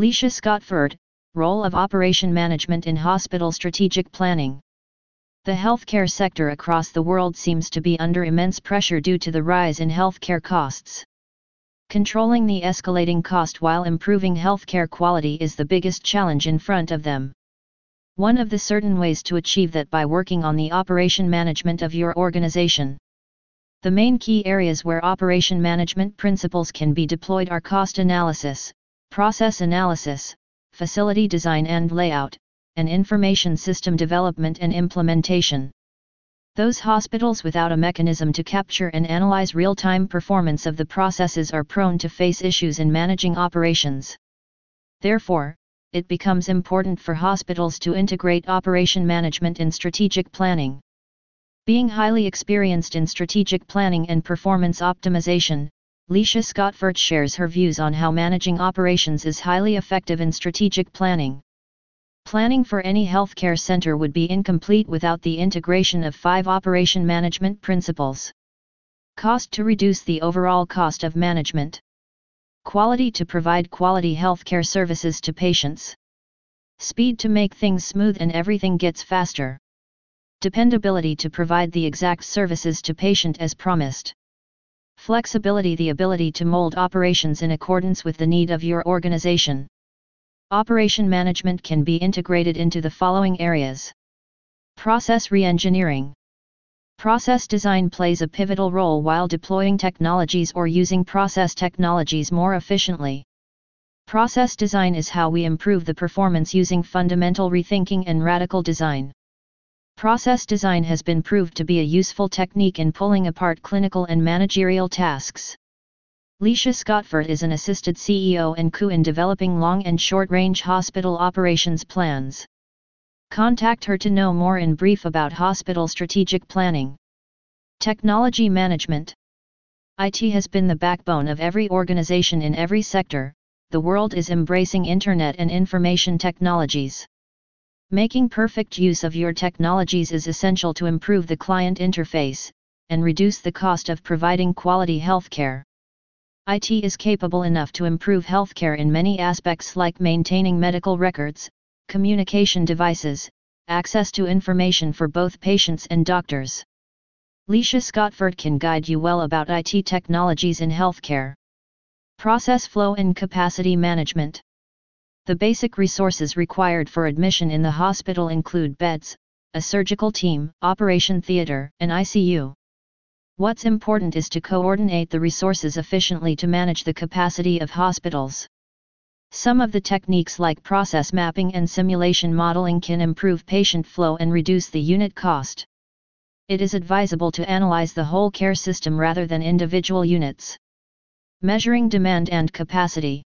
Lecia Scotford, Role of Operation Management in Hospital Strategic Planning. The healthcare sector across the world seems to be under immense pressure due to the rise in healthcare costs. Controlling the escalating cost while improving healthcare quality is the biggest challenge in front of them. One of the certain ways to achieve that by working on the operation management of your organization. The main key areas where operation management principles can be deployed are cost analysis, process analysis, facility design and layout, and information system development and implementation. Those hospitals without a mechanism to capture and analyze real-time performance of the processes are prone to face issues in managing operations. Therefore, it becomes important for hospitals to integrate operation management in strategic planning. Being highly experienced in strategic planning and performance optimization, Lecia Scotford shares her views on how managing operations is highly effective in strategic planning. Planning for any healthcare center would be incomplete without the integration of five operation management principles. Cost to reduce the overall cost of management. Quality to provide quality healthcare services to patients. Speed to make things smooth and everything gets faster. Dependability to provide the exact services to patient as promised. Flexibility the ability to mold operations in accordance with the need of your organization. Operation management can be integrated into the following areas. Process reengineering. Process design plays a pivotal role while deploying technologies or using process technologies more efficiently. Process design is how we improve the performance using fundamental rethinking and radical design. Process design has been proved to be a useful technique in pulling apart clinical and managerial tasks. Lecia Scotford is an assisted CEO and COO in developing long and short-range hospital operations plans. Contact her to know more in brief about hospital strategic planning. Technology management. IT has been the backbone of every organization in every sector. The world is embracing internet and information technologies. Making perfect use of your technologies is essential to improve the client interface and reduce the cost of providing quality healthcare. IT is capable enough to improve healthcare in many aspects like maintaining medical records, communication devices, access to information for both patients and doctors. Lecia Scotford can guide you well about IT technologies in healthcare. Process flow and capacity management. The basic resources required for admission in the hospital include beds, a surgical team, operation theater, and ICU. What's important is to coordinate the resources efficiently to manage the capacity of hospitals. Some of the techniques like process mapping and simulation modeling can improve patient flow and reduce the unit cost. It is advisable to analyze the whole care system rather than individual units. Measuring demand and capacity.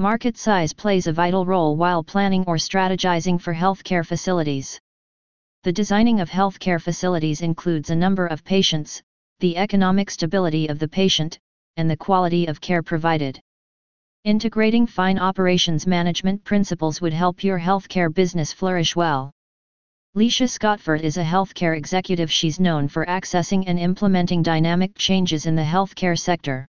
Market size plays a vital role while planning or strategizing for healthcare facilities. The designing of healthcare facilities includes a number of patients, the economic stability of the patient, and the quality of care provided. Integrating fine operations management principles would help your healthcare business flourish well. Lecia Scotford is a healthcare executive. She's known for accessing and implementing dynamic changes in the healthcare sector.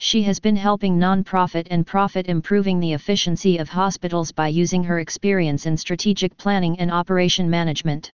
She has been helping non-profit and profit improving the efficiency of hospitals by using her experience in strategic planning and operation management.